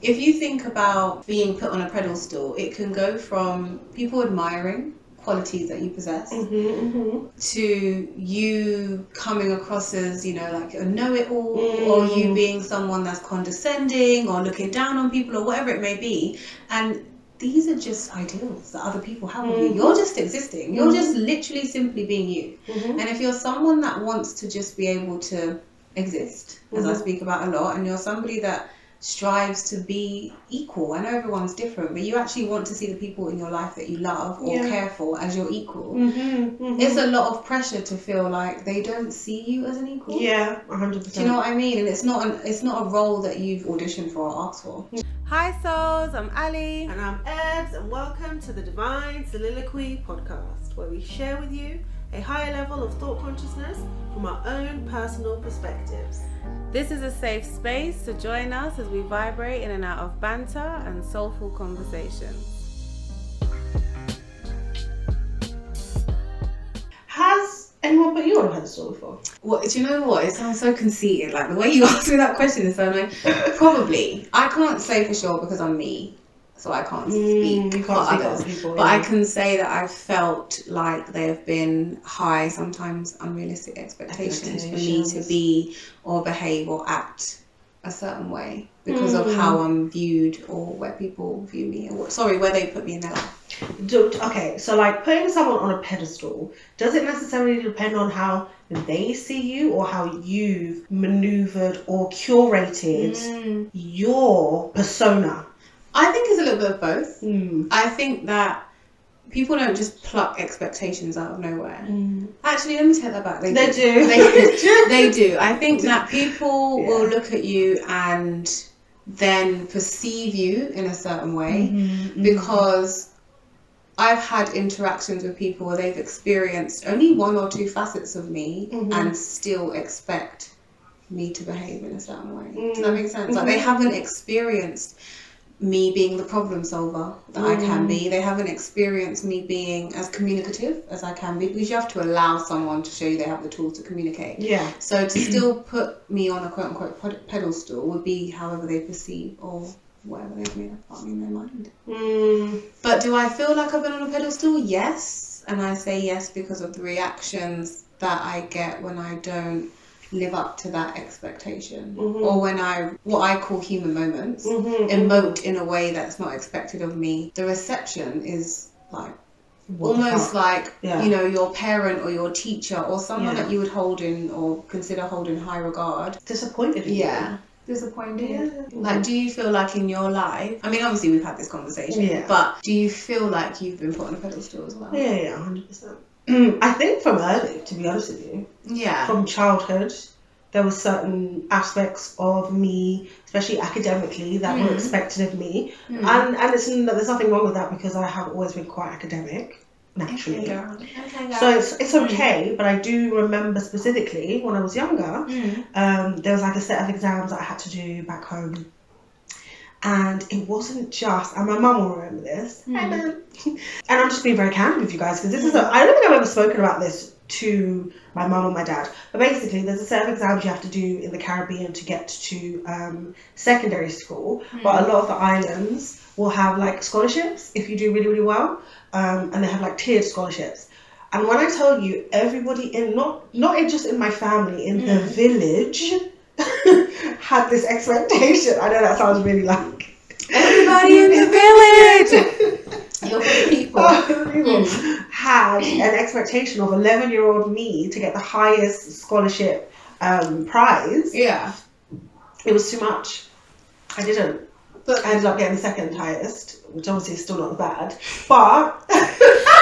If you think about being put on a pedestal, it can go from people admiring qualities that you possess Mm-hmm, to you coming across as, you know, like a know it all, Mm. or you being someone that's condescending or looking down on people or whatever it may be. And these are just ideals that other people have of you. You're just existing. You're just literally simply being you. mm-hmm. And if you're someone that wants to just be able to exist, as I Mhm. speak about a lot, and you're somebody that strives to be equal, I know everyone's different, but you actually want to see the people in your life that you love or Yeah. care for as your equal. Mm-hmm, It's a lot of pressure to feel like they don't see you as an equal. yeah, hundred percent. Do you know what I mean? And it's not an, it's not a role that you've auditioned for or asked for. Hi souls, I'm Ali. And I'm Ebs, and welcome to the Divine Soliloquy podcast, where we share with you a higher level of thought consciousness from our own personal perspectives. This is a safe space to join us as we vibrate in and out of banter and soulful conversation. Has anyone put you on a pedestal before? What do you know? What it sounds so conceited. Like the way you asked me that question is so annoying. Probably, I can't say for sure because I'm me, so I can't speak Mm, for others. people. But I can say that I've felt like there have been high, sometimes unrealistic expectations, for me to be or behave or act a certain way because of Mm. how I'm viewed or where people view me or what, sorry, where they put me in their life. Do, okay, so like putting someone on a pedestal, does it necessarily depend on how they see you or how you've maneuvered or curated Mm. your persona? I think it's a little bit of both. Mm. I think that people don't just pluck expectations out of nowhere. Mm. Actually, let me take that back. They, They do. do. They, they do. I think that people Yeah. will look at you and then perceive you in a certain way Mhm, because I've had interactions with people where they've experienced only one or two facets of me Mhm. and still expect me to behave in a certain way. Does that Mm. make sense? Like they haven't experienced me being the problem solver that I can Mm. be. They haven't experienced me being as communicative as I can be because you have to allow someone to show you they have the tools to communicate. Yeah. So to still put me on a quote unquote pedestal would be however they perceive or whatever they've made up in their mind. Mm. But do I feel like I've been on a pedestal? Yes. And I say yes because of the reactions that I get when I don't live up to that expectation. Mhm. Or when I, what I call human moments, Mhm, emote in a way that's not expected of me. The reception is like What almost like Yeah. you know your parent or your teacher or someone Yeah. that you would hold in or consider holding high regard disappointed in you. yeah disappointed Yeah. like do you feel like in your life i mean obviously we've had this conversation Yeah. but do you feel like you've been put on a pedestal as well Yeah, yeah, hundred percent. I think from early, to be honest with you, yeah from childhood, there were certain aspects of me, especially academically, that were Mm. expected of me, Mm. and and it's there's nothing wrong with that because I have always been quite academic naturally. okay, girl. Okay, girl. So it's it's okay, but I do remember specifically when I was younger, Mm. um, there was like a set of exams that I had to do back home. And it wasn't just, and my mum will remember this. Hi, Mm. Mum. and I'm just being very candid with you guys because this is, a, I don't think I've ever spoken about this to my mum or my dad. But basically, there's a set of exams you have to do in the Caribbean to get to um, secondary school. But a lot of the islands will have like scholarships if you do really, really well. Um, and they have like tiered scholarships. And when I tell you, everybody in not not in just in my family, in the Mm. village, had this expectation. I know that sounds really like everybody in the village your people people had an expectation of 11 year old me to get the highest scholarship um, prize. yeah It was too much. I didn't. but I ended up getting the second highest, which obviously is still not bad. But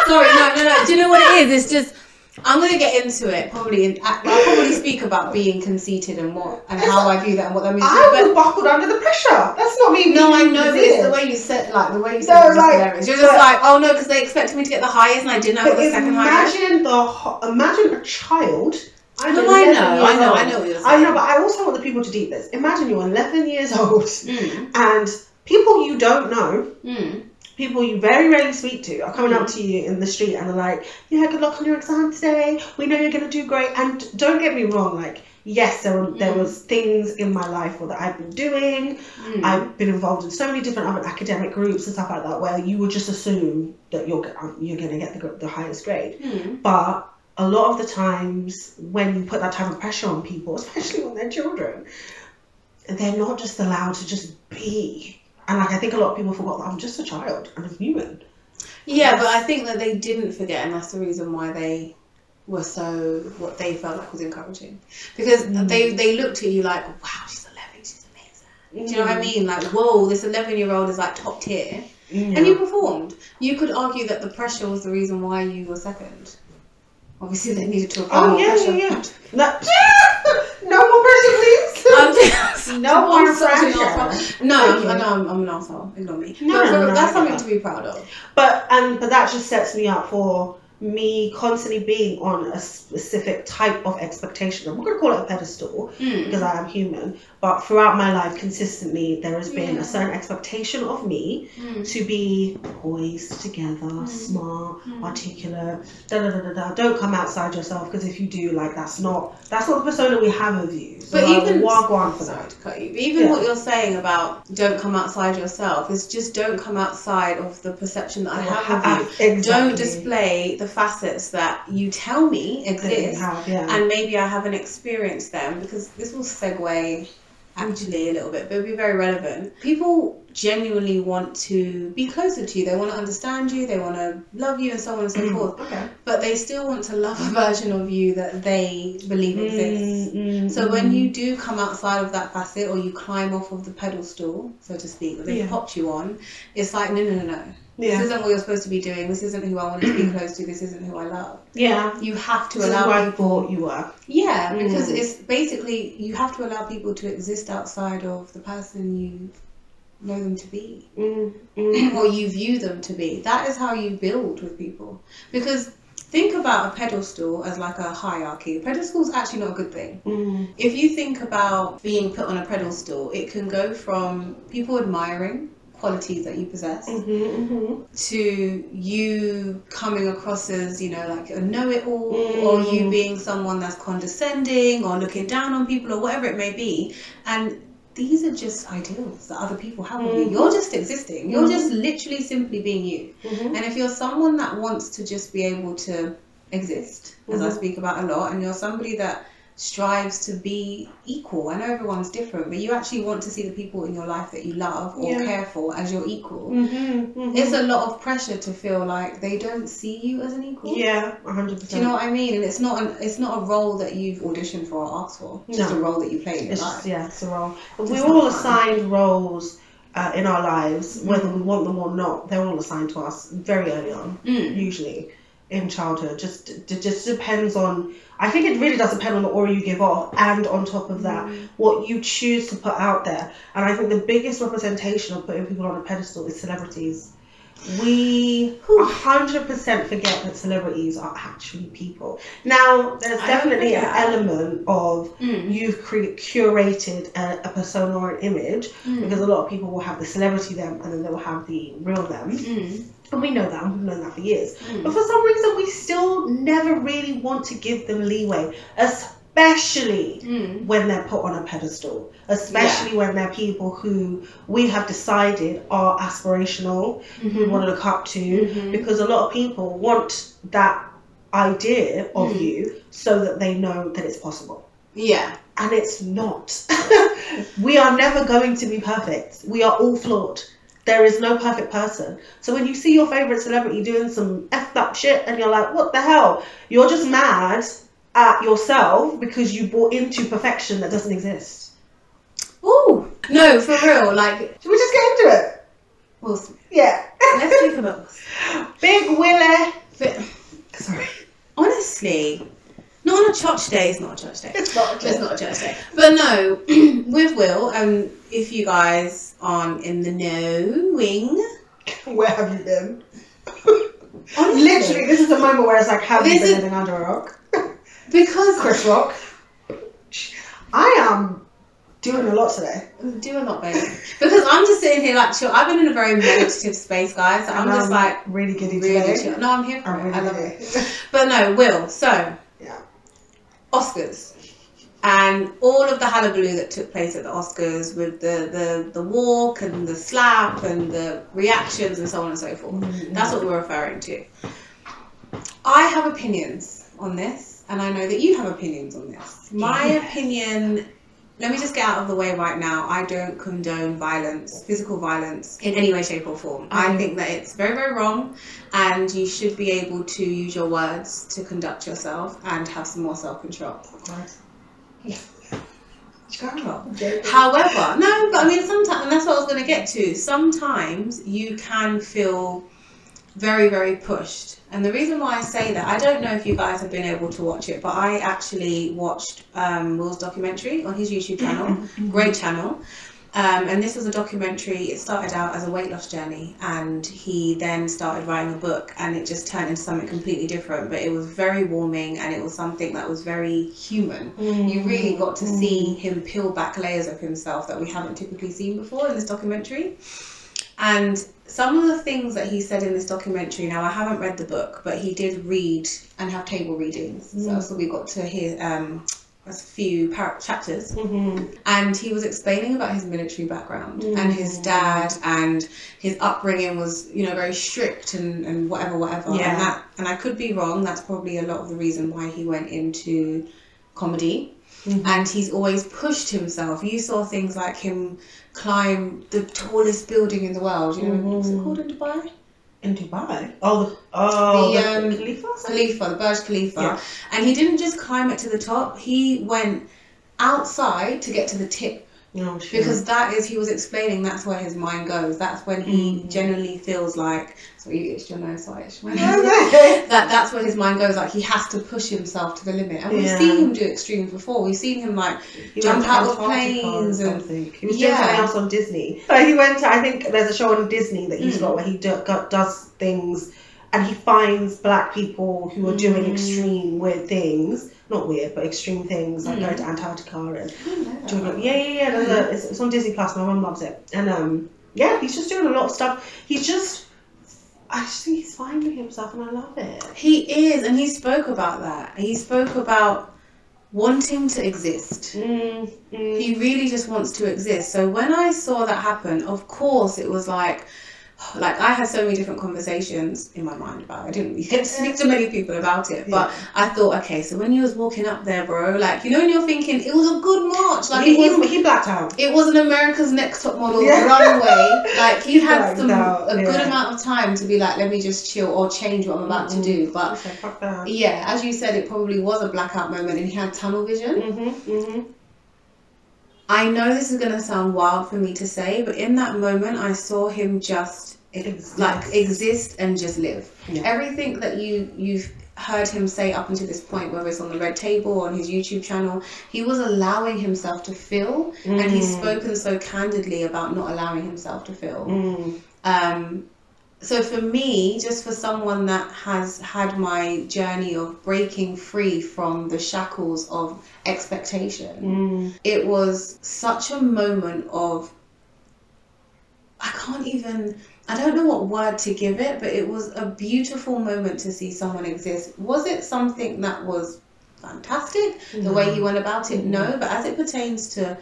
Sorry, no, no, no. Do you know what it is? It's just I'm gonna get into it probably. In, I'll probably speak about being conceited and what and how I view that and what that means. I But buckled under the pressure. That's not me. no, I know, but it's the way you said like the way you said no, it like, hilarious. You're just but- like, oh no, because they expected me to get the highest and I didn't. I got the second highest. imagine the imagine a child. I'm No, I know, I know, I know what you're I know, but I also want the people to deep this. Imagine you're 11 years old Mm. and people you don't know, Mm. people you very rarely speak to, are coming up to you in the street and are like, "Yeah, good luck on your exam today. We know you're gonna do great." And don't get me wrong, like. Yes, there were, there Mm. was things in my life or that I've been doing. Mm. I've been involved in so many different other academic groups and stuff like that, where you would just assume that you're you're going to get the, the highest grade. Mm. But a lot of the times when you put that type of pressure on people, especially on their children, they're not just allowed to just be. And like I think a lot of people forgot that I'm just a child and I'm human. Yeah, but I think that they didn't forget, and that's the reason why they were so what they felt like was encouraging, because Mm. they they looked at you like, wow, she's eleven, she's amazing. Do you know what I mean? Like, whoa, this eleven year old is like top tier, Yeah. and you performed. You could argue that the pressure was the reason why you were second. Obviously, they needed to apply Oh more yeah, pressure. yeah, yeah. No, no more pressure, please. I'm- No more I'm such an pressure. arsehole. No, Thank I'm, you. I know I'm, I'm an asshole. Ignore me. No, But no, no, that's I something get to be proud of. But and but that just sets me up for me constantly being on a specific type of expectation. I'm not gonna call it a pedestal Mm. because I am human, but throughout my life, consistently there has been Yeah. a certain expectation of me Mm. to be poised, together, smart, Mm. articulate. Da da da da da. Don't come outside yourself because if you do, like that's not that's not the persona we have of you. So But even- wagwan for Sorry that. to cut you. But even Yeah. what you're saying about don't come outside yourself is just don't come outside of the perception that I have of you. Exactly. Don't display the facets that you tell me exist, have, yeah. and maybe I haven't experienced them because this will segue actually a little bit, but it'll be very relevant. People genuinely want to be closer to you. They want to understand you. They want to love you, and so on and so forth. okay. But they still want to love a version of you that they believe exists. Mm, mm, So when mm. you do come outside of that facet or you climb off of the pedestal, so to speak, that they Yeah. popped you on, it's like no no no no. yeah. This isn't what you're supposed to be doing. This isn't who I want to be close to. This isn't who I love. Yeah. You have to This is allow who I thought you were. Yeah, because Mm. it's basically you have to allow people to exist outside of the person you know them to be Mm, mm. or you view them to be. That is how you build with people. Because think about a pedestal as like a hierarchy. A pedestal is actually not a good thing. Mm. If you think about being put on a pedestal, it can go from people admiring qualities that you possess Mhm, mhm. to you coming across as, you know, like a know it all, Mm. or you being someone that's condescending or looking down on people or whatever it may be. And these are just ideals that other people have of you. You're just existing. You're Mhm. just literally simply being you. Mhm. And if you're someone that wants to just be able to exist, as I Mhm. speak about a lot, and you're somebody that strives to be equal, I know everyone's different, but you actually want to see the people in your life that you love or Yeah. care for as your equal. Mhm, mhm. It's a lot of pressure to feel like they don't see you as an equal. yeah, a hundred percent. Do you know what I mean? And it's not an it's not a role that you've auditioned for or asked for. It's just a role that you play in your It's life. just, yeah, it's a role. Just We're all fun. assigned roles uh, in our lives, whether Mm. we want them or not. They're all assigned to us very early on, Mm. usually in childhood. Just it just depends on. I think it really does depend on the aura you give off, and on top of that, Mm. what you choose to put out there. And I think the biggest representation of putting people on a pedestal is celebrities. We a hundred percent forget that celebrities are actually people. Now, there's definitely an element of Mm. you've cre- curated a, a persona or an image Mm. because a lot of people will have the celebrity them and then they will have the real them. And we know that, we've known that for years. Mm. But for some reason, we still never really want to give them leeway, especially Mm. when they're put on a pedestal, especially when they're people who we have decided are aspirational, who we Mhm. want to look up to, Mhm. because a lot of people want that idea of Mm. you so that they know that it's possible. Yeah. And it's not. we are never going to be perfect. We are all flawed. There is no perfect person. So when you see your favorite celebrity doing some effed up shit and you're like, what the hell? You're just mad at yourself because you bought into perfection that doesn't exist. Ooh. No, for real. Like, Should we just get into it? Will Smith. Yeah. Let's speak about Will Smith. Big Willie. Sorry. honestly, not on a church day. It's not a church day. It's not It's not a church day. But no, with Will, and if you guys aren't in the knowing, Where have you been? honestly, Literally, this is a moment where it's like, have you been is- living under a rock? because Chris Rock. I am Doing a lot today. I'm doing a lot, babe. Because I'm just sitting here like chill. I've been in a very meditative space, guys. So I'm And just like really giddy really today. chill. No, I'm here for I'm it. I love it. But no, Will. So Yeah. Oscars and all of the hullabaloo that took place at the Oscars with the, the, the walk and the slap and the reactions and so on and so forth. Mm-hmm. That's what we're referring to. I have opinions on this, and I know that you have opinions on this. My opinion, let me just get out of the way right now. I don't condone violence, physical violence, in any way, shape, or form. I Mhm. think that it's very, very wrong, and you should be able to use your words to conduct yourself and have some more self control. However, no, but I mean, sometimes, and that's what I was going to get to. Sometimes you can feel very, very pushed. And the reason why I say that, I don't know if you guys have been able to watch it, but I actually watched um, Will's documentary on his YouTube channel. Great channel. Um, and this was a documentary. It started out as a weight loss journey, and he then started writing a book, and it just turned into something completely different. But it was very warming, and it was something that was very human. You really got to see him peel back layers of himself that we haven't typically seen before in this documentary. And some of the things that he said in this documentary, now I haven't read the book, but he did read and have table readings. So, Mm. so we got to hear um, a few par- chapters Mm-hmm. and he was explaining about his military background Mm. and his dad and his upbringing was you know very strict and, and whatever whatever Yeah. and that and I could be wrong that's probably a lot of the reason why he went into comedy Mhm. and he's always pushed himself you saw things like him climb the tallest building in the world you know what's it called in Dubai In Dubai. Oh, the, oh, The, the, um, Khalifa? Khalifa, the Burj Khalifa, Yeah. and he didn't just climb it to the top. He went outside to get to the tip Sure. because that is he was explaining that's where his mind goes that's when he Mm. generally feels like so you itched your nose so I itched my nose. That that's where his mind goes like he has to push himself to the limit and we've seen him do extremes before we've seen him like He Jump out of planes and- something. He was doing Yeah. something else on Disney. But he went to, I think there's a show on Disney that he's Mm. got where he do, got, does things and he finds black people who are doing Mm. extreme weird things. Not weird, but extreme things like Mm. going to Antarctica and doing, yeah, yeah, yeah. It's, it's on Disney Plus. My mum loves it. And um, yeah, he's just doing a lot of stuff. He's just, I just think he's finding himself and I love it. he is and he spoke about that he spoke about wanting to exist Mm, mm. he really just wants to exist. So when I saw that happen, of course it was like, like I had so many different conversations in my mind about it. I didn't really get to speak to many people about it, but I thought, okay, so when you was walking up there, bro, like you know, when you're thinking it was a good march, like he, it was. he, he blacked out. It was an America's Next Top Model Yeah. runway. Like he had some out, a good amount of time to be like, let me just chill or change what I'm about to do. But So fuck that. yeah, as you said, it probably was a blackout moment, and he had tunnel vision. Mm-hmm, mm-hmm. I know this is gonna sound wild for me to say, but in that moment, I saw him just Exist. like exist and just live. Yeah. Everything that you you've heard him say up until this point, whether it's on the Red Table or on his YouTube channel, he was allowing himself to feel, and he's Mm. spoken so candidly about not allowing himself to feel. Mm. Um, so for me, just for someone that has had my journey of breaking free from the shackles of expectation Mm. it was such a moment of I can't even I don't know what word to give it, but it was a beautiful moment to see someone exist. Was it something that was fantastic? The way he went about it, no, but as it pertains to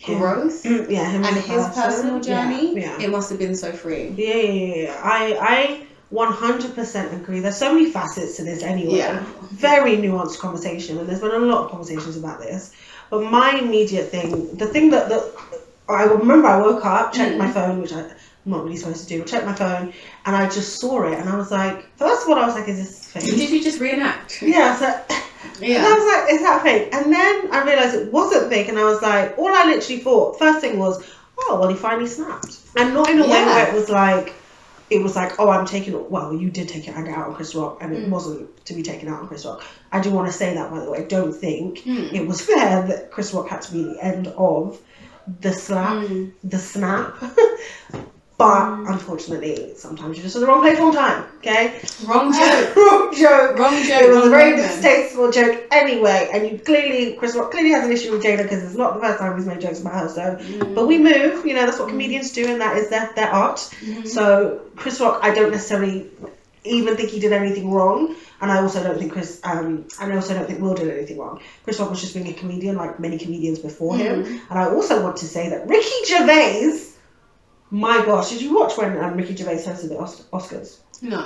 Him. growth Mm, yeah, him and his person, personal journey, Yeah, yeah. it must have been so freeing. Yeah, yeah, yeah. I, I 100% agree. There's so many facets to this anyway. Yeah. Very nuanced conversation, and there's been a lot of conversations about this. But my immediate thing, the thing that, that I remember I woke up, checked Mm. my phone, which I, I'm not really supposed to do, checked my phone, and I just saw it, and I was like, first of all, I was like, is this fake? Did you just reenact? yeah, so, And I was like, is that fake? And then I realised it wasn't fake, and I was like, all I literally thought, first thing was, oh, well, he finally snapped. And not in a way Yeah. where it was like, it was like, oh, I'm taking it. Well, you did take your anger out on Chris Rock, and it Mm. wasn't to be taken out on Chris Rock. I do want to say that, by the way. I don't think Hmm. it was fair that Chris Rock had to be the end of the slap, Mm. the snap. But unfortunately, sometimes you're just in the wrong place, wrong time. Okay, Wrong joke. wrong joke. Wrong joke. It was a very moment. distasteful joke anyway, and you clearly, Chris Rock clearly has an issue with Jada because it's not the first time he's made jokes about her. So, Mm. but we move, you know, that's what comedians do, and that is their their art. Mhm. So Chris Rock, I don't necessarily even think he did anything wrong, and I also don't think Chris, um, and I also don't think Will did anything wrong. Chris Rock was just being a comedian, like many comedians before him. Mhm. And I also want to say that Ricky Gervais, my gosh, did you watch when um, Ricky Gervais hosted the Os- Oscars? No.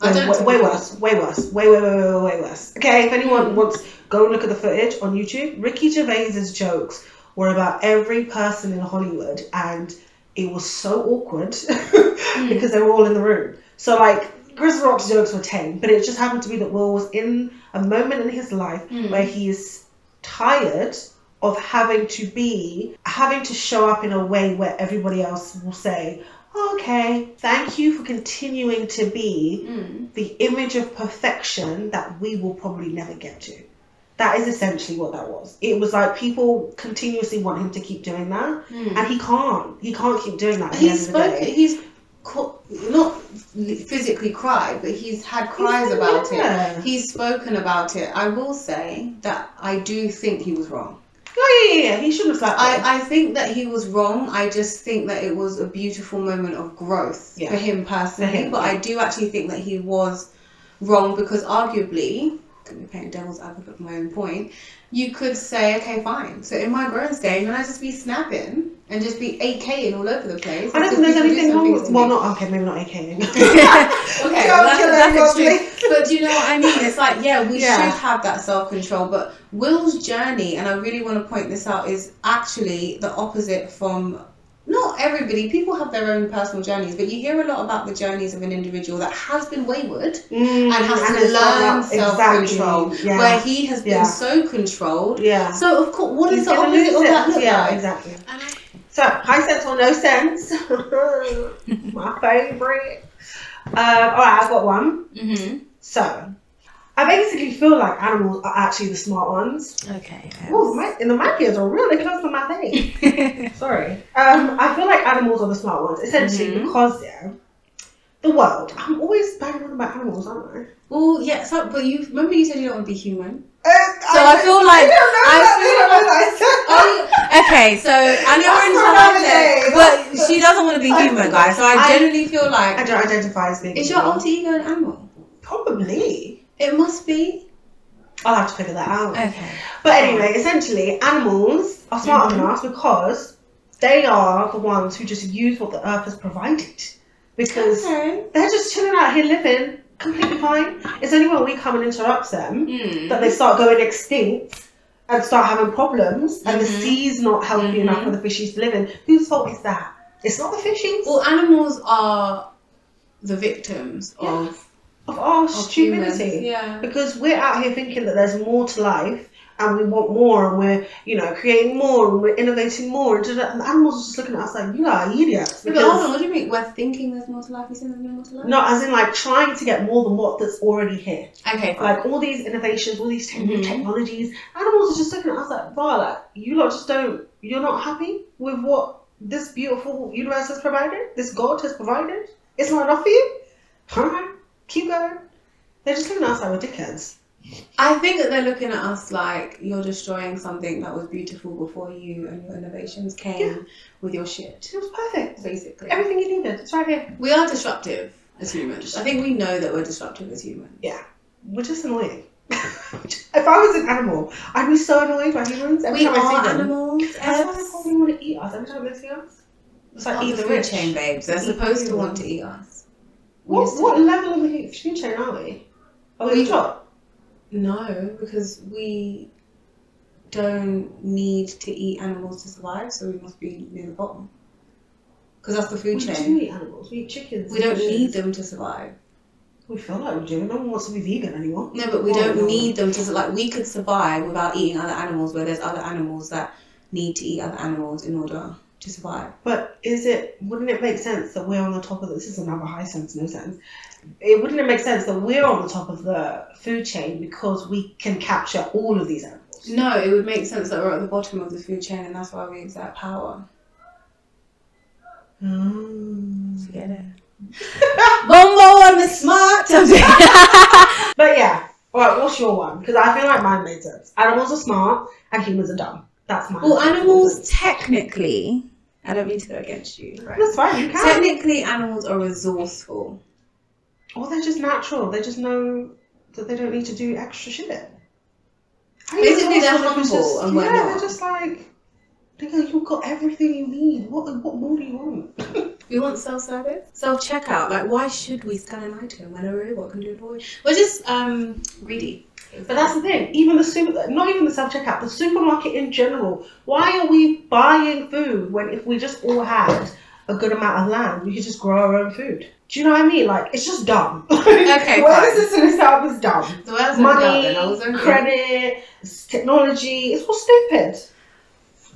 Way, I don't way, way worse, way worse, way, way, way, way, way, worse. Okay, if anyone wants, go and look at the footage on YouTube. Ricky Gervais's jokes were about every person in Hollywood, and it was so awkward because they were all in the room. So like, Chris Rock's jokes were tame, but it just happened to be that Will was in a moment in his life Mm. where he is tired of having to be, having to show up in a way where everybody else will say, okay, thank you for continuing to be Mm. the image of perfection that we will probably never get to. That is essentially what that was. It was like people continuously want him to keep doing that, Mm. and he can't. He can't keep doing that. At the He's end of the spoken. day. He's not physically cried, but he's had cries He's- about it. He's spoken about it. I will say that I do think he was wrong. Oh yeah, yeah, yeah. He shouldn't have slapped her. I, I think that he was wrong. I just think that it was a beautiful moment of growth Yeah. for him personally. For him, but yeah. I do actually think that he was wrong because arguably, be playing devil's advocate for my own point, you could say, okay, fine. So in my growing stage, when I just be snapping and just be AKing all over the place. I don't think there's anything wrong with. Well, not okay. Maybe not AKing. okay, well, that's, that's But do you know what I mean? It's like, yeah, we Yeah. should have that self control. But Will's journey, and I really want to point this out, is actually the opposite from not everybody. People have their own personal journeys, but you hear a lot about the journeys of an individual that has been wayward Mm, and has to learn not- self exactly, control, Yeah. where he has been Yeah. so controlled. yeah. So, of course, what He's is the gonna opposite of that look Yeah, like? exactly. And I- So, high sense or no sense? My favorite. Um, Alright, I've got one. Mm-hmm. So, I basically feel like animals are actually the smart ones. Okay. Oh, my, and the ears are really close to my face. Sorry. Um, I feel like animals are the smart ones, essentially Mhm. because, yeah, the world. I'm always banging on about animals, aren't I? Well, yeah, so, but you remember you said you don't want to be human. Uh, So I feel like- I don't know I that, feel I. Oh, okay, so I know we're in That's for time another there, day. but she doesn't want to be human, guys. So I I- genuinely feel like I don't identify as being is your alter ego an animal? Probably. It must be. I'll have to figure that out. okay. But anyway, essentially, animals are smarter than us because they are the ones who just use what the earth has provided. Because Okay. they're just chilling out here living completely fine. It's only when we come and interrupt them Mm. that they start going extinct and start having problems and the Mhm. sea's not healthy enough Mhm. for the fishies to live in. Whose fault is that? It's not the fishies. Well, animals are the victims of, of our of stupidity. humans. Yeah. because we're out here thinking that there's more to life and we want more and we're you know creating more and we're innovating more and, and the animals are just looking at us like you are idiots Yeah, but because what do you mean? We're thinking there's more to life. You saying there's no more to life? No, as in like trying to get more than what that's already here Okay, fine. like all these innovations all these new Mhm. technologies animals are just looking at us like like you lot just don't you're not happy with what this beautiful universe has provided this god has provided it's not enough for you alright keep going they're just looking at us like we're dickheads I think that they're looking at us like you're destroying something that was beautiful before you and your innovations came Yeah. with your shit, it was perfect basically. everything you needed it's right here We are disruptive as humans. I think we know that we're disruptive as humans. Yeah. We're just annoying. if I was an animal, I'd be so annoyed by humans every We time I see them. animals. That's why they probably want to eat us every time they see us. It's like eat the the food rich. chain, babes. They're Eat supposed to want to eat us. We What, what level of the food chain are we? Are we, We- top? No, because we don't need to eat animals to survive, so we must be near the bottom. Because that's the food chain. We do eat animals. We eat chickens. We don't fishes. need them to survive. We feel like we do. No one wants to be vegan anymore. No, but we Oh, don't no. need them to like. We could survive without eating other animals, where there's other animals that need to eat other animals in order to survive. But is it? Wouldn't it make sense that we're on the top of this? Is another high sense, no sense. It wouldn't it make sense that we're on the top of the food chain because we can capture all of these animals? No, it would make sense that we're at the bottom of the food chain, and that's why we exert power. Mm. get it. Bombo on the smart. But yeah, alright, what's your one? Because I feel like mine made sense. Animals are smart and humans are dumb. That's mine. Well, animals technically, I don't mean to go against you. Right? That's fine, you can. Technically, animals are resourceful. Or they're just natural. They just know that they don't need to do extra shit. Basically, they're humble just- and yeah, they're just like, nigga, you've got everything you need. What what more do you want? We want self-service, self-checkout. Like, why should we scan an item when a robot can do it for you? We're just um greedy. But that's the thing. Even the super, not even the self checkout, the supermarket in general. Why are we buying food when if we just all had a good amount of land, we could just grow our own food? Do you know what I mean? Like it's just dumb. Okay, Where this is in itself is dumb. So where's Money, then? I was only credit, technology. It's all stupid.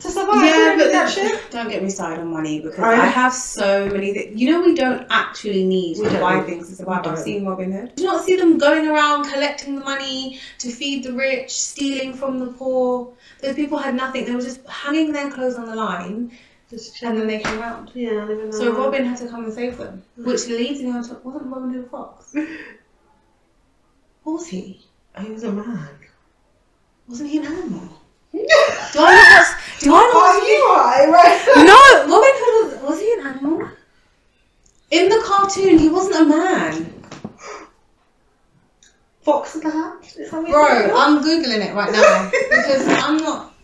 To survive, Yeah, yeah, but that shit. don't get me started on money because I- I have so many things. You know, we don't actually need We to don't. buy things to survive. I've seen Robin Hood. Do you not see them going around collecting the money to feed the rich, stealing from the poor? Those people had nothing. They were just hanging their clothes on the line, Just and then they came around. yeah, living So their Robin had to come and save them, which leads me on to wasn't Robin Hood a fox? What was he? He was a man. Wasn't he an animal? Do I not watch? Do I not Oh, watch? you are right. No, Robin Hood was, was he an animal? In the cartoon, he wasn't a man. Fox and the Hat. Is that what Bro, I'm googling it right now because I'm not.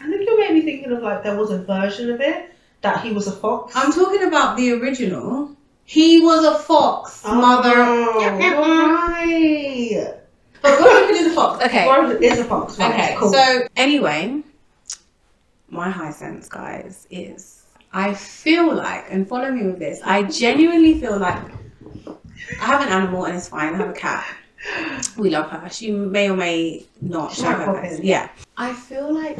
I think you made me thinking of like there was a version of it that he was a fox. I'm talking about the original. He was a fox, mother. Oh, Yep, yep. right. But Hood is a fox. Okay. Is a fox. Right. Okay. Cool. So anyway, my high sense, guys, is I feel like, and follow me with this. I genuinely feel like I have an animal and it's fine. I have a cat. We love her. She may or may not show her face. Yeah. I feel like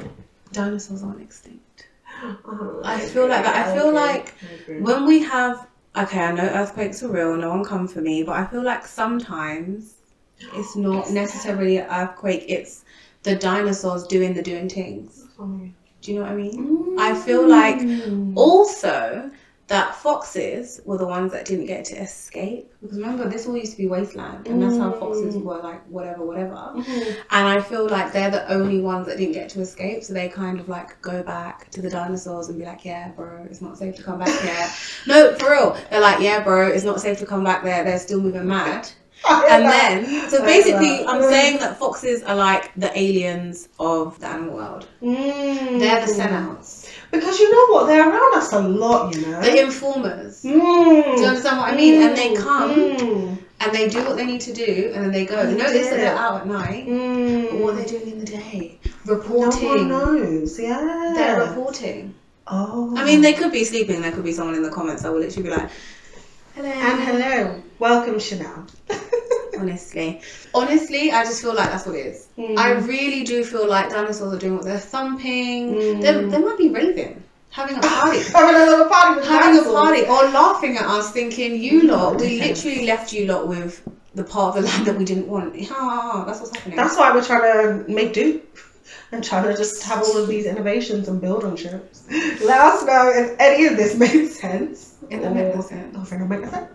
dinosaurs aren't extinct. Uh-huh. I feel like that. I feel agree. like I when we have okay i know earthquakes are real no one come for me but i feel like sometimes it's not necessarily an earthquake it's the dinosaurs doing the doing things do you know what i mean I feel like Mm. also that foxes were the ones that didn't get to escape because remember this all used to be wasteland and that's how foxes Mm. were like whatever whatever Mhm. and I feel like they're the only ones that didn't get to escape, so they kind of like go back to the dinosaurs and be like, yeah, bro, it's not safe to come back here. no, for real. They're like, yeah, bro, it's not safe to come back there. They're still moving mad. And then, so basically, I'm saying that foxes are like the aliens of the animal world. Mm. They're the sellouts, Because you know what? They're around us a lot, you know. the informers. Mm. Do you understand what I mean? And they Mm. come Mm. and they do what they need to do, and then they go. And they Notice that they're out at night. Mm. But what are they doing in the day? Reporting. No Reporting. one knows. Yeah. They're reporting. Oh. I mean, they could be sleeping. There could be someone in the comments that will literally be like, "Hello." And hello, welcome Chanel. Honestly, honestly, I just feel like that's what it is. Mm. I really do feel like dinosaurs are doing what they're thumping. Mm. They they might be raving, having a party. having a little party with Having a party or laughing at us, thinking you lot, we literally left you lot with the part of the land that we didn't want. Ah, that's what's happening. That's why we're trying to make do and trying to just have all of these innovations and build on ships. Let us know if any of this makes sense. It don't make no sense. Or if it don't sense.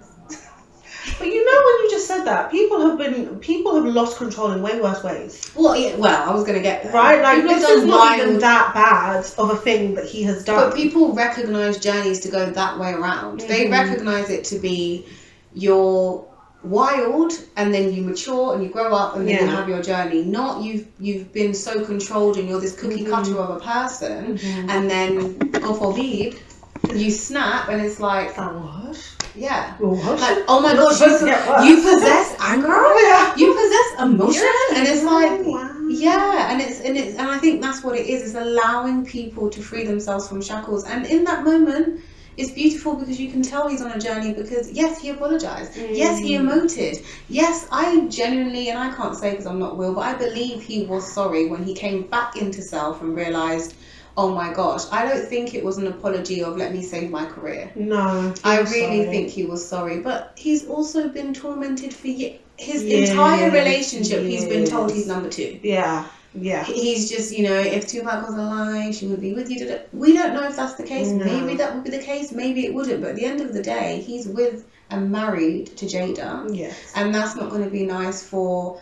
But you know when you just said that, people have been people have lost control in way worse ways. well, yeah, well, I was gonna get there. Right? Like People this is not even that bad of a thing that he has done. But people recognize journeys to go that way around. They Mhm. recognize it to be you're wild and then you mature and you grow up and then you have your journey. Not you've you've been so controlled and you're this cookie Mhm. cutter of a person Mhm. and then God forbid you snap and it's like what? Yeah. Like, oh my gosh, you, you possess anger? Oh, yeah. You possess emotion? And it's like Wow. yeah, and it's and it's and I think that's what it is. Is allowing people to free themselves from shackles. And in that moment, it's beautiful because you can tell he's on a journey. Because yes, he apologized. Yes, he Mm. emoted. Yes, I genuinely, and I can't say because I'm not Will, but I believe he was sorry when he came back into self and realized, oh my gosh, I don't think it was an apology of let me save my career. No. I really sorry. think he was sorry, but he's also been tormented for ye- his Yes, entire relationship. He's been told he's number two. Yeah. Yeah. He's just, you know, if Tupac was alive, she would be with you. da-da. We don't know if that's the case. No. Maybe that would be the case. Maybe it wouldn't. But at the end of the day, he's with and married to Jada. Yes. And that's not going to be nice for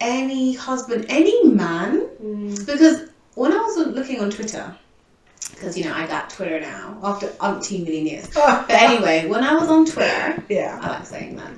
any husband, any man. Mm. Because when I was looking on Twitter, because, you know, I got Twitter now after umpteen million years. Oh. But anyway, when I was on Twitter, yeah. I like saying that.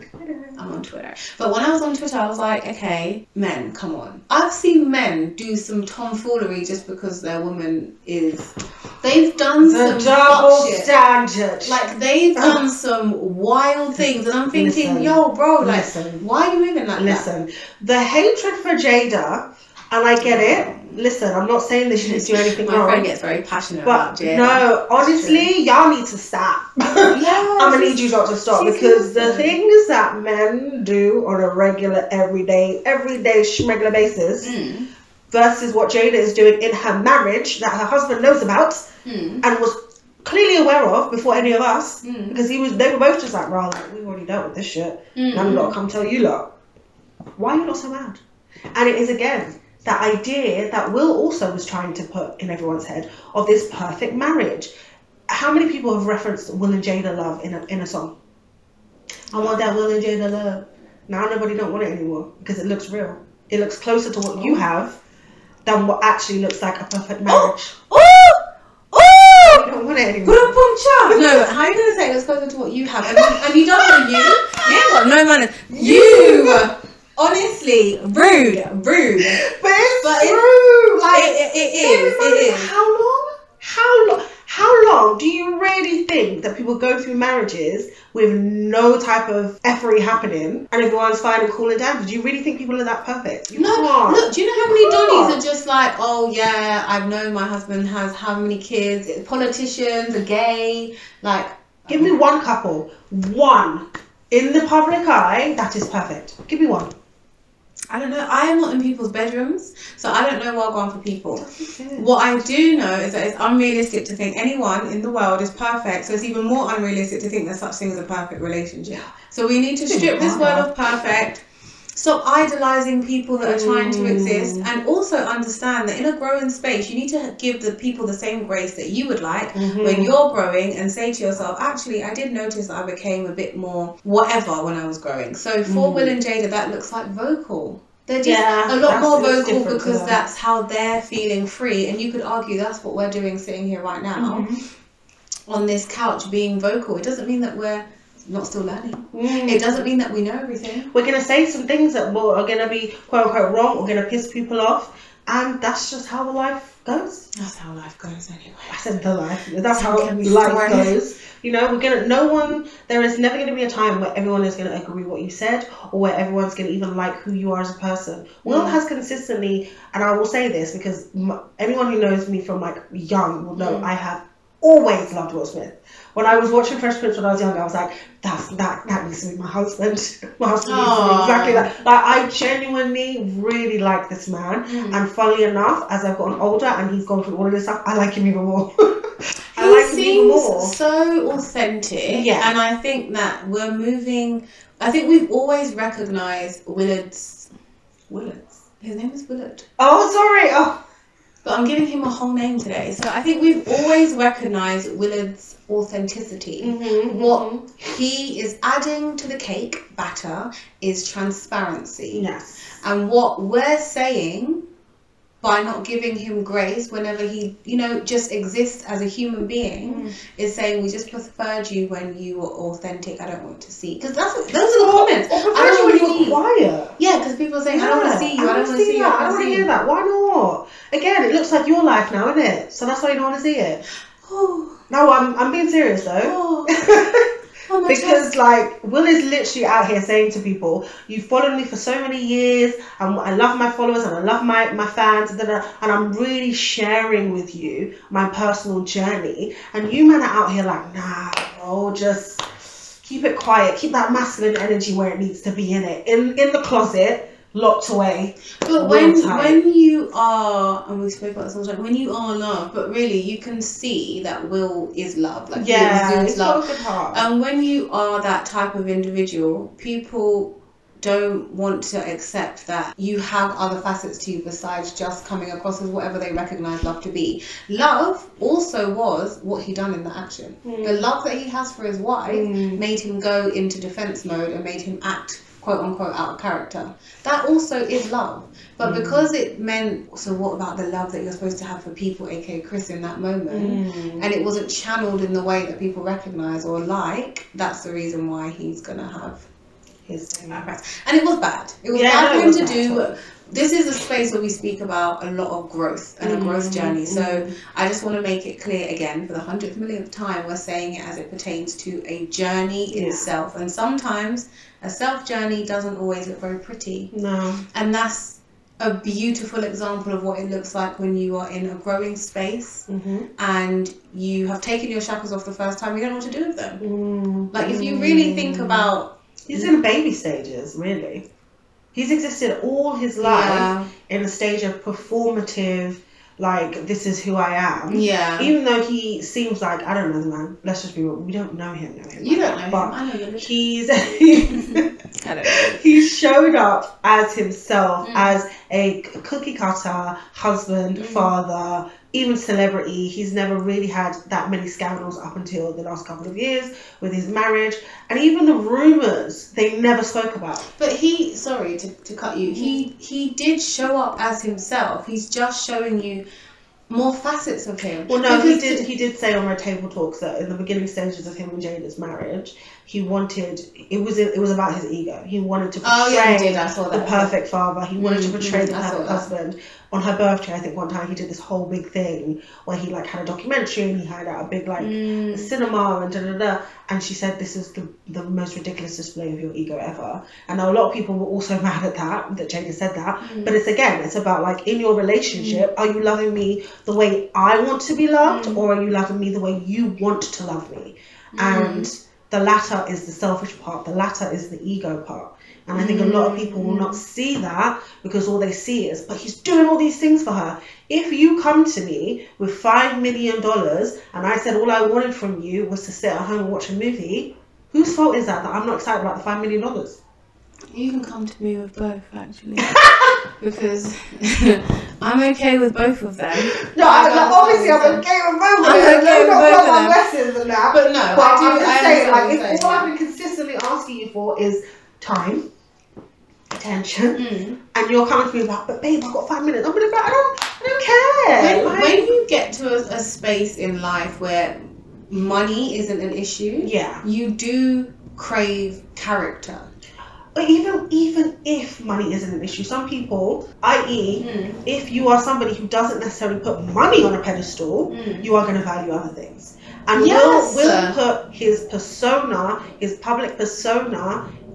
I'm on Twitter. But when I was on Twitter, I was like, okay, men, come on. I've seen men do some tomfoolery just because their woman is. They've done The some double fuck shit. standard. Like they've done some wild things, and I'm thinking, Listen. yo, bro, like, Listen. why are you moving like that? Listen, the hatred for Jada, and I get it. Listen, I'm not saying that she didn't do anything My wrong. friend gets very passionate about But no, honestly, y'all need to stop. Yeah, I'm gonna need you lot to stop because the things that men do on a regular, everyday, everyday, regular basis Mm, versus what Jada is doing in her marriage that her husband knows about mm, and was clearly aware of before any of us mm, because he was. They were both just like, "Bro, like we already dealt with this shit. mm. Now we gotta come tell you lot. Why are you not so mad? And it is again that idea that Will also was trying to put in everyone's head of this perfect marriage. How many people have referenced Will and Jada love in a in a song? I want that Will and Jada love. Now nobody don't want it anymore because it looks real. It looks closer to what you oh. have than what actually looks like a perfect oh. marriage. Oh! Oh! You don't want it anymore. Ba-dum-bum-cha. No, how are you gonna say it's closer to what you have? And you, and you don't know you. You ain't got no manners. You, honestly, rude, rude. But it's But it's- Like It, it, it is. It is. How long? How long? How long do you really think that people go through marriages with no type of effery happening and everyone's fine and cool and down? Do you really think people are that perfect? You No, can't. look. Do you know how many Donnies are just like, oh yeah, I've known my husband has how many kids? Politicians are gay. Like, Give me one couple, one in the public eye that is perfect. Give me one. I don't know. I am not in people's bedrooms, so I don't know what going for people. What I do know is that it's unrealistic to think anyone in the world is perfect, so it's even more unrealistic to think there's such thing as a perfect relationship. So we need to strip this word of perfect, stop idolizing people that are trying to exist, Mm. and also understand that in a growing space, you need to give the people the same grace that you would like Mm-hmm. when you're growing and say to yourself, actually, I did notice that I became a bit more whatever when I was growing. So for Will and Jada, that looks like vocal. They're just Mm. Yeah, a lot more vocal because that's how they're feeling free. And you could argue that's what we're doing sitting here right now Mm-hmm. on this couch being vocal. It doesn't mean that we're not still learning. Mm. It doesn't mean that we know everything. We're gonna say some things that will, are gonna be quote unquote wrong We're gonna piss people off, and that's just how the life goes. That's how life goes anyway. I said the life. That's how Don't get me life goes. You know, we're gonna. No one. There is never gonna be a time where everyone is gonna agree what you said, or where everyone's gonna even like who you are as a person. Will Mm. has consistently, and I will say this because m- anyone who knows me from like young will know Mm. I have always loved Will Smith. When I was watching Fresh Prince when I was younger, I was like, "That's that. That needs to be my husband. my husband needs to be exactly that." Like I genuinely really like this man. Mm. And funnily enough, as I've gotten older and he's gone through all of this stuff, I like him even more. I He like him even seems more. so authentic. Yeah. And I think that we're moving. I think we've always recognized Willard's. Willard's? His name is Willard. Oh, sorry. Oh, But I'm giving him a whole name today. So I think we've always recognized Willard's authenticity. mm-hmm. What he is adding to the cake batter is transparency. Yes. And what we're saying by not giving him grace whenever he, you know, just exists as a human being Mm. is saying we just preferred you when you were authentic. I don't want to see because that's those are the comments. Or I prefer don't you want when to you were quiet. Yeah, because people are saying I don't want to see you. I don't want to see you. that. I don't want to hear that. Why not? Again, it looks like your life now, isn't it? So that's why you don't want to see it. Oh, No, I'm, I'm being serious though. oh, because like Will is literally out here saying to people, "You've followed me for so many years, and I love my followers and I love my my fans, and, and I'm really sharing with you my personal journey." And you men are out here like, "Nah, bro, just keep it quiet, keep that masculine energy where it needs to be in it, in in the closet." Locked away. But when tight. when you are, and we spoke about this all the time, when you are love, but really you can see that Will is love, like Yeah, it's love. got a good heart. And when you are that type of individual, people don't want to accept that you have other facets to you besides just coming across as whatever they recognize love to be. Love also was what he done in the action. The love that he has for his wife Mm. made him go into defense mode and made him act quote unquote out of character. That also is love. But because it meant so what about the love that you're supposed to have for people, aka Chris in that moment? Mm. And it wasn't channeled in the way that people recognize or like, that's the reason why he's gonna have His thing. and it was bad. It was Yeah, bad for him to do. bad. This is a space where we speak about a lot of growth and a growth Mm, journey. So mm. I just want to make it clear again for the hundredth millionth time, we're saying it as it pertains to a journey Yeah. itself. And sometimes a self journey doesn't always look very pretty. No. And that's a beautiful example of what it looks like when you are in a growing space Mm-hmm. and you have taken your shackles off the first time, you don't know what to do with them. Mm. Like if you really think Mm. about He's in baby stages, really. He's existed all his life yeah, in a stage of performative, like, this is who I am. yeah. Even though he seems like, I don't know the man, let's just be real, we don't know him, know him. You don't know him. But I know he's, I don't know. he showed up as himself, Mm. as a cookie cutter, husband, Mm. father, even celebrity. He's never really had that many scandals up until the last couple of years with his marriage. And even the rumours, they never spoke about. But he, sorry to, to cut you, he he did show up as himself. He's just showing you more facets of him. Well, no, he did. He did say on Red Table Talks that in the beginning stages of him and Jada's marriage, he wanted it was it was about his ego. He wanted to portray Oh yeah, he did. The perfect father. He wanted to Mm, portray mm, the perfect husband. On her birthday, I think one time he did this whole big thing where he like had a documentary and he had out a big like Mm. cinema and da da da. And she said this is the the most ridiculous display of your ego ever. And now a lot of people were also mad at that that Jada said that. Mm. But it's again, it's about like in your relationship, are you loving me the way I want to be loved, Mm. or are you loving me the way you want to love me? And the latter is the selfish part. The latter is the ego part. And I think a lot of people will not mm. see that because all they see is, but he's doing all these things for her. If you come to me with five million dollars and I said all I wanted from you was to sit at home and watch a movie, whose fault is that that I'm not excited about the five million dollars? You can come to me with both, actually. because I'm okay with both of them. No, I- I, I- obviously I'm okay with both of I'm okay with both of them. lessons that. But no, But I do. I'm just saying, like, what if all I've been consistently asking you for is time, attention. Mm. and you're coming to me about, but babe, I've got five minutes. I'm gonna like, I don't, I don't care. When, Like- when you get to a, a space in life where money isn't an issue, yeah, you do crave character. But even even if money isn't an issue, some people, i.e., if you are somebody who doesn't necessarily put money on a pedestal, Mm. you are going to value other things. And Yes. will will put his persona, his public persona,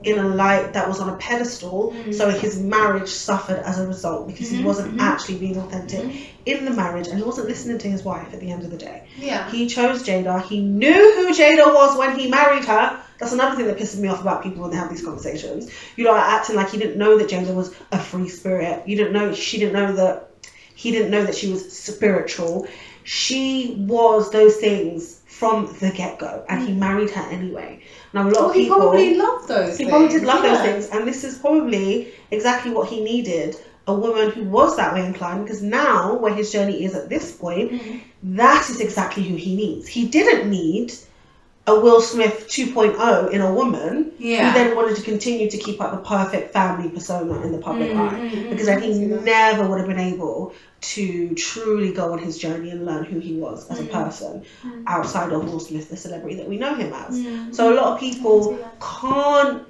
in a light that was on a pedestal. Mm. So his marriage suffered as a result because Mhm, he wasn't mhm. actually being authentic in the marriage, and he wasn't listening to his wife at the end of the day. Yeah. He chose Jada. He knew who Jada was when he married her. That's another thing that pisses me off about people when they have these conversations. You know, acting like he didn't know that Jada was a free spirit. You didn't know she didn't know that he didn't know that she was spiritual. She was those things from the get go, and he married her anyway. Now a lot Well, of people. he probably loved those he things. probably did love those things, and this is probably exactly what he needed. A woman who was that way inclined, because now, where his journey is at this point, Mhm. that is exactly who he needs. He didn't need a Will Smith 2.0 in a woman Yeah. who then wanted to continue to keep up the perfect family persona in the public Mm, eye. mm, mm, Because then I he never would have been able to truly go on his journey and learn who he was as a Mm. person Mm. outside of Will Smith, the celebrity that we know him as. Mm. So a lot of people can't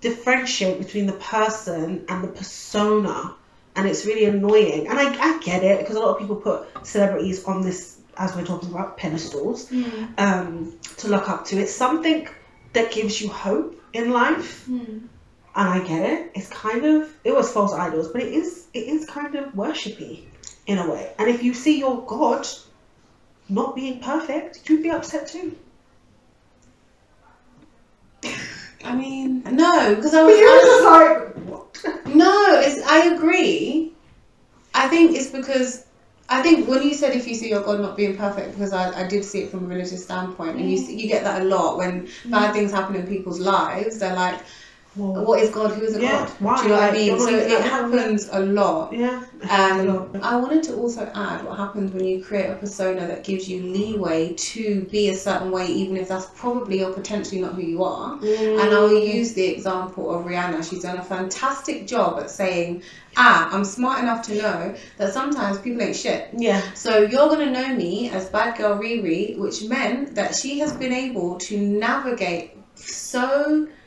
differentiate between the person and the persona, and it's really annoying. And I, I get it because a lot of people put celebrities on this, as we're talking about, pedestals Mm. um, to look up to. It's something that gives you hope in life, Mm. and I get it. It's kind of it was false idols, but it is it is kind of worshipy in a way. And if you see your God not being perfect, you'd be upset too. I mean, no, because I was. I was- like, what? No, it's, I agree. I think it's because I think when you said if you see your God not being perfect, because I, I did see it from a religious standpoint, and you mm. see, you get that a lot when mm. bad things happen in people's lives. They're like, Well, What is God? Who is a Yeah, God? why? Do you know what I mean? So it happens a lot. yeah. Um, I wanted to also add what happens when you create a persona that gives you leeway to be a certain way, even if that's probably or potentially not who you are. And I'll Mm. use the example of Rihanna. She's done a fantastic job at saying, ah, I'm smart enough to know that sometimes people ain't shit. Yeah. So you're going to know me as Bad Girl Riri, which meant that she has been able to navigate so It's very smart.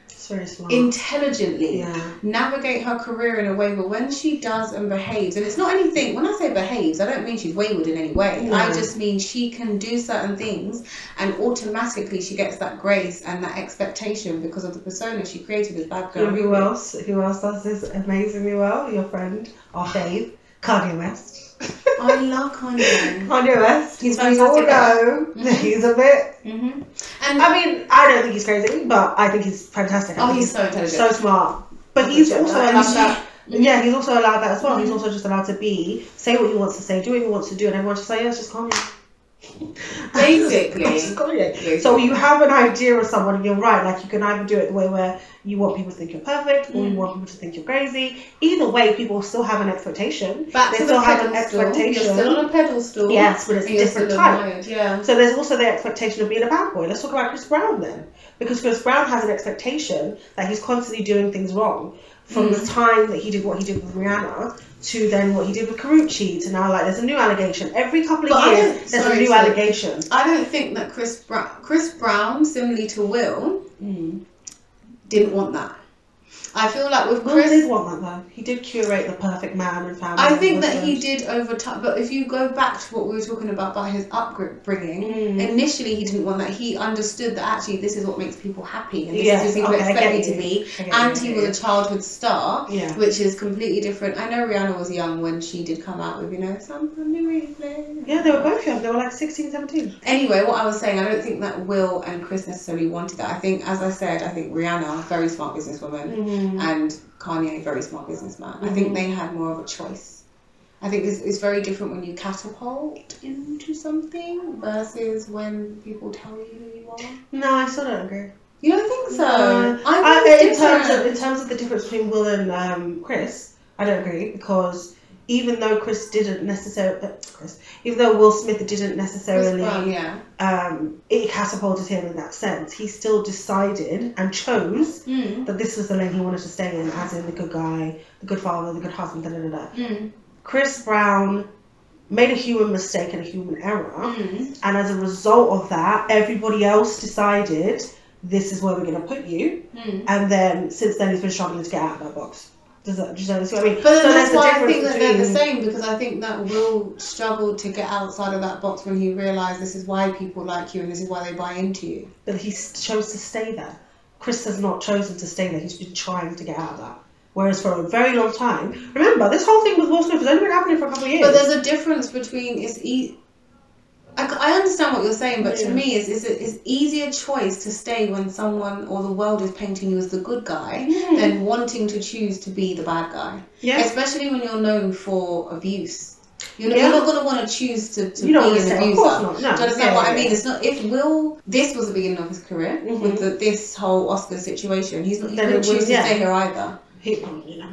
Intelligently yeah. navigate her career in a way but when she does and behaves and it's not anything when i say behaves i don't mean she's wayward in any way i just mean she can do certain things and automatically she gets that grace and that expectation because of the persona she created as bad girl who else? Who else does this amazingly well? Your friend, our fave, Kanye West. I love kanye Kanye West. He's we all know Mhm. that he's a bit. hmm and I mean, I don't think he's crazy, but I think he's fantastic. I oh think he's so intelligent so smart. But he's also allowed that. Yeah, he's also allowed that as well. He's Mhm. also just allowed to be, say what he wants to say, do what he wants to do, and everyone's just like, yeah, it's just Kanye. Basically. It's just Kanye. So you have an idea of someone, and you're right. Like you can either do it the way where you want people to think you're perfect, or you Mm. want people to think you're crazy. Either way, people still have an expectation. back they to still the have an pedestal you're expectation. still on a pedestal Yes, but it's a different type. yeah So there's also the expectation of being a bad boy. Let's talk about Chris Brown then, because Chris Brown has an expectation that he's constantly doing things wrong. From Mm. the time that he did what he did with Rihanna to then what he did with Karrueche to now like there's a new allegation every couple of But years. There's sorry, a new sorry. allegation. I don't think that Chris Brown, Chris Brown, similarly to Will, mm. didn't want that. I feel like with Will Chris, did want that though. He did curate the perfect man and family. I think that he did over time. But if you go back to what we were talking about about his upbringing, Mm. initially he didn't want that. He understood that actually this is what makes people happy and this Yes, is who people okay, expect me to be. And he was a childhood star. yeah. Which is completely different. I know Rihanna was young when she did come out with, you know, something new replay. Yeah, they were both young. They were like 16, 17. Anyway, what I was saying, I don't think that Will and Chris necessarily wanted that. I think, as I said, I think Rihanna, very smart businesswoman, Mm. And Kanye, very smart businessman. I think Mhm. they had more of a choice. I think it's, it's very different when you catapult into something versus when people tell you who you are. No, I still don't agree. You don't think so? No. I I, in terms of in terms of the difference between Will and um, Chris, I don't agree because even though Chris didn't necessarily, uh, Chris, even though Will Smith didn't Chris necessarily, Brown, yeah. um, it catapulted him in that sense. He still decided and chose Mm. that this was the lane he wanted to stay in, as in the good guy, the good father, the good husband, da da da. da. Mm. Chris Brown made a human mistake and a human error. Mm. And as a result of that, everybody else decided this is where we're going to put you. Mm. And then since then, he's been struggling to get out of that box. Does that, does that see what I mean? But then So that's why I think that they're the same because I think that Will struggled to get outside of that box when he realised this is why people like you and this is why they buy into you. But he chose to stay there. Chris has not chosen to stay there. He's been trying to get out of that. Whereas for a very long time, remember this whole thing with Will Smith has only been happening for a couple of years. But there's a difference between it's e- I, I understand what you're saying, but to me, it's, it's, it's easier choice to stay when someone or the world is painting you as the good guy Mm. than wanting to choose to be the bad guy. yeah, Especially when you're known for abuse. You're, not- Yeah. you're not going to want to choose to, to you be to an abuser. of course not. No, Do you understand Yeah, what I mean? It's not if Will. This was the beginning of his career Mhm. with the, this whole Oscar situation. He's not. He Then couldn't it would- choose yeah. to stay here either He, you know.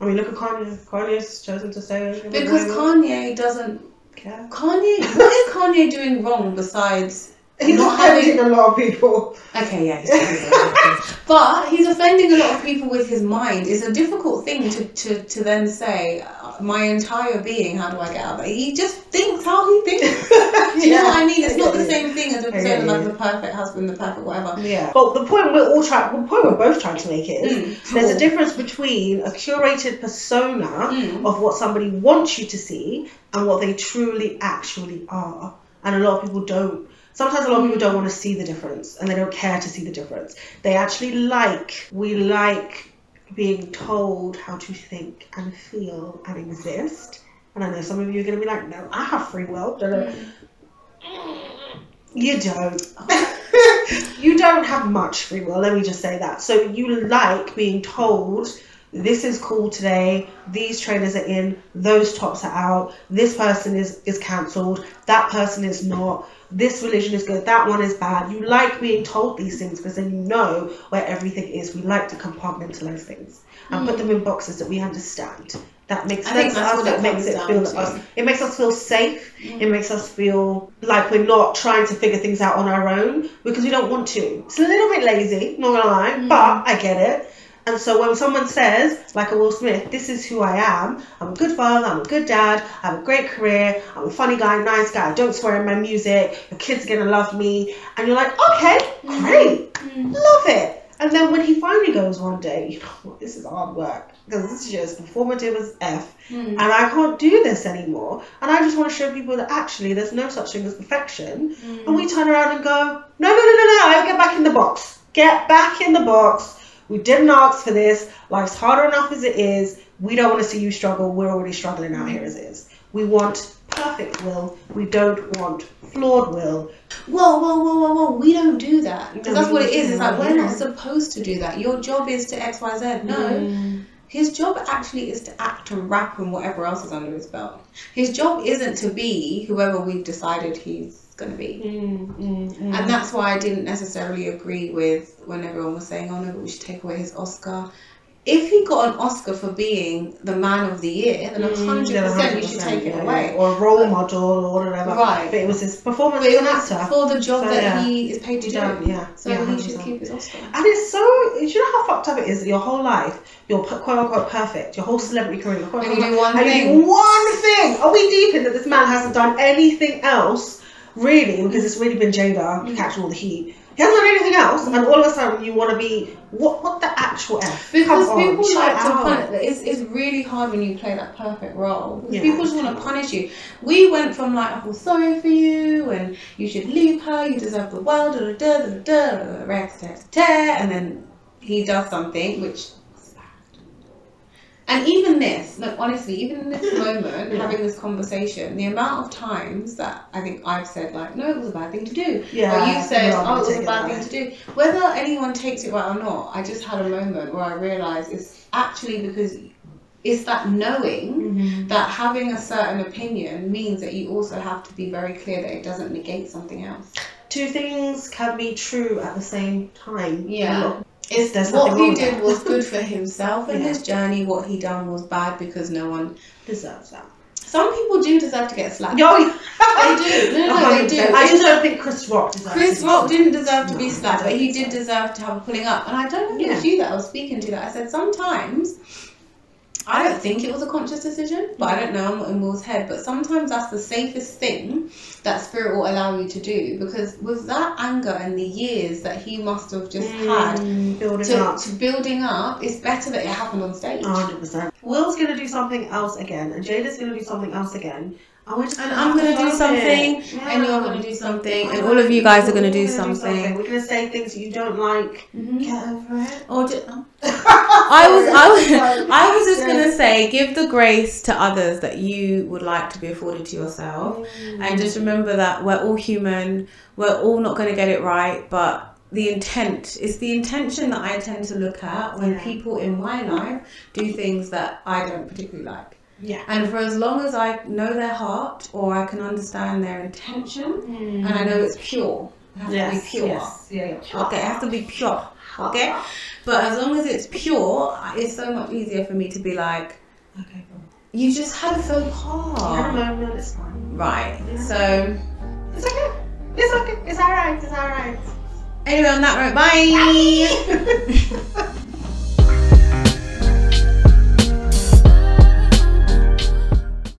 I mean, look at Kanye. Kanye's chosen to stay. because Kanye doesn't. Care. Kanye. what is Kanye doing wrong besides? He's not offending having- a lot of people. Okay, yeah, he's offending a lot of people. but he's offending a lot of people with his mind. It's a difficult thing to to, to then say. uh, My entire being. How do I get out of that? He just thinks how he thinks. Do you know what I mean? It's not the same thing as a saying like the perfect husband, the perfect whatever. Yeah. But the point we're all trying, the point we're both trying to make is Mm. there's a difference between a curated persona Mm. of what somebody wants you to see and what they truly actually are. And a lot of people don't. Sometimes a lot of people don't want to see the difference and they don't care to see the difference. They actually like, we like being told how to think and feel and exist. And I know some of you are going to be like, no, I have free will. You don't. you don't have much free will, let me just say that. So you like being told this is cool today, these trainers are in, those tops are out, this person is, is cancelled, that person is not. This religion is good, that one is bad. You like being told these things because then you know where everything is. We like to compartmentalize things and put them in boxes that we understand. That makes I sense to that's us. That makes it feel to. us. It makes us feel safe. It makes us feel like we're not trying to figure things out on our own because we don't want to. It's a little bit lazy, not gonna lie, Mm. but I get it. And so when someone says, like a Will Smith, this is who I am, I'm a good father, I'm a good dad, I have a great career, I'm a funny guy, nice guy, I don't swear in my music, your kids are gonna love me, and you're like, okay, mm-hmm. great, mm-hmm. love it. And then when he finally goes one day, you know what, this is hard work, because this is just performative as F, mm-hmm. and I can't do this anymore. And I just want to show people that actually there's no such thing as perfection. And we turn around and go, no, no, no, no, no, I get back in the box. Get back in the box. We didn't ask for this. Life's harder enough as it is. We don't want to see you struggle. We're already struggling out here as it is. We want perfect will. We don't want flawed will. Whoa, whoa, whoa, whoa, whoa. We don't do that. Because No, that's what it is. It's like, we're not supposed to do that. Your job is to X, Y, Z. No. Mm. His job actually is to act and rap and whatever else is under his belt. His job isn't to be whoever we've decided he's going to be. Mm, mm, mm. And that's why I didn't necessarily agree with when everyone was saying, oh no, but we should take away his Oscar. If he got an Oscar for being the man of the year, then Mm, 100% yeah, you should 100%, take it yeah, away. Or a role model or whatever. Right. But it was his performance as it an actor. for the job So, that yeah. he is paid to do. yeah, So yeah, he should 100%. keep his Oscar. And it's so, you know how fucked up it is that your whole life, you're quote unquote perfect, your whole celebrity career, And you do one and you thing. do one thing. Are we deep in that this man hasn't done anything else, really, because it's really been Jada catching all the heat. He hasn't done anything else, and all of a sudden you want to be, what What the actual F? Because Come on, people chill like to punish. It's, it's really hard when you play that perfect role. Because Yeah. people just want to punish you. We went from like, I feel sorry for you, and you should leave her, you deserve the world, da da da da da, da, Rex, tear, tear, and then he does something which. And even this, look, honestly, even in this moment, Yeah. having this conversation, the amount of times that I think I've said, like, no, it was a bad thing to do. Yeah, or you said, oh, it was a bad thing to do. Whether anyone takes it right or not, I just had a moment where I realised it's actually because it's that knowing Mhm. that having a certain opinion means that you also have to be very clear that it doesn't negate something else. Two things can be true at the same time. Yeah. What he did was good for himself and Yeah. his journey. What he done was bad because no one. deserves that. Some people do deserve to get slapped. Yo, They do. No, no, they do. I just don't think Chris Rock deserves Chris Rock didn't deserve to No, be slapped, but he did deserve to have a pulling up. And I don't know if it was you that I was speaking to that. I said sometimes I don't think it was a conscious decision, but I don't know. I'm not in Will's head, but sometimes that's the safest thing that spirit will allow you to do because with that anger and the years that he must have just had Mm, building to, up. to building up, it's better that it happened on stage. hundred percent. Will's gonna do something else again, and Jada's gonna do something else again. And, And I'm gonna do something, Yeah. and you're gonna do something, and all of you guys are gonna do gonna something. We're gonna say things you don't like. Mhm. Get over it. Or just, I was, I was, I was just gonna say, give the grace to others that you would like to be afforded to yourself, and just remember that we're all human. We're all not gonna get it right, but the intent is the intention that I tend to look at when Yeah. people in my life do things that I don't particularly like. Yeah. And for as long as I know their heart or I can understand their intention, mm. and I know it's pure, it has Yes. to be pure. Yes. Yeah. yeah. Okay, it has to be pure. Okay, uh-huh. but as long as it's pure, it's so much easier for me to be like, Okay. you just had a faux pas, it's fine. right? So It's okay. It's okay. It's alright. It's alright. anyway, on that note, bye.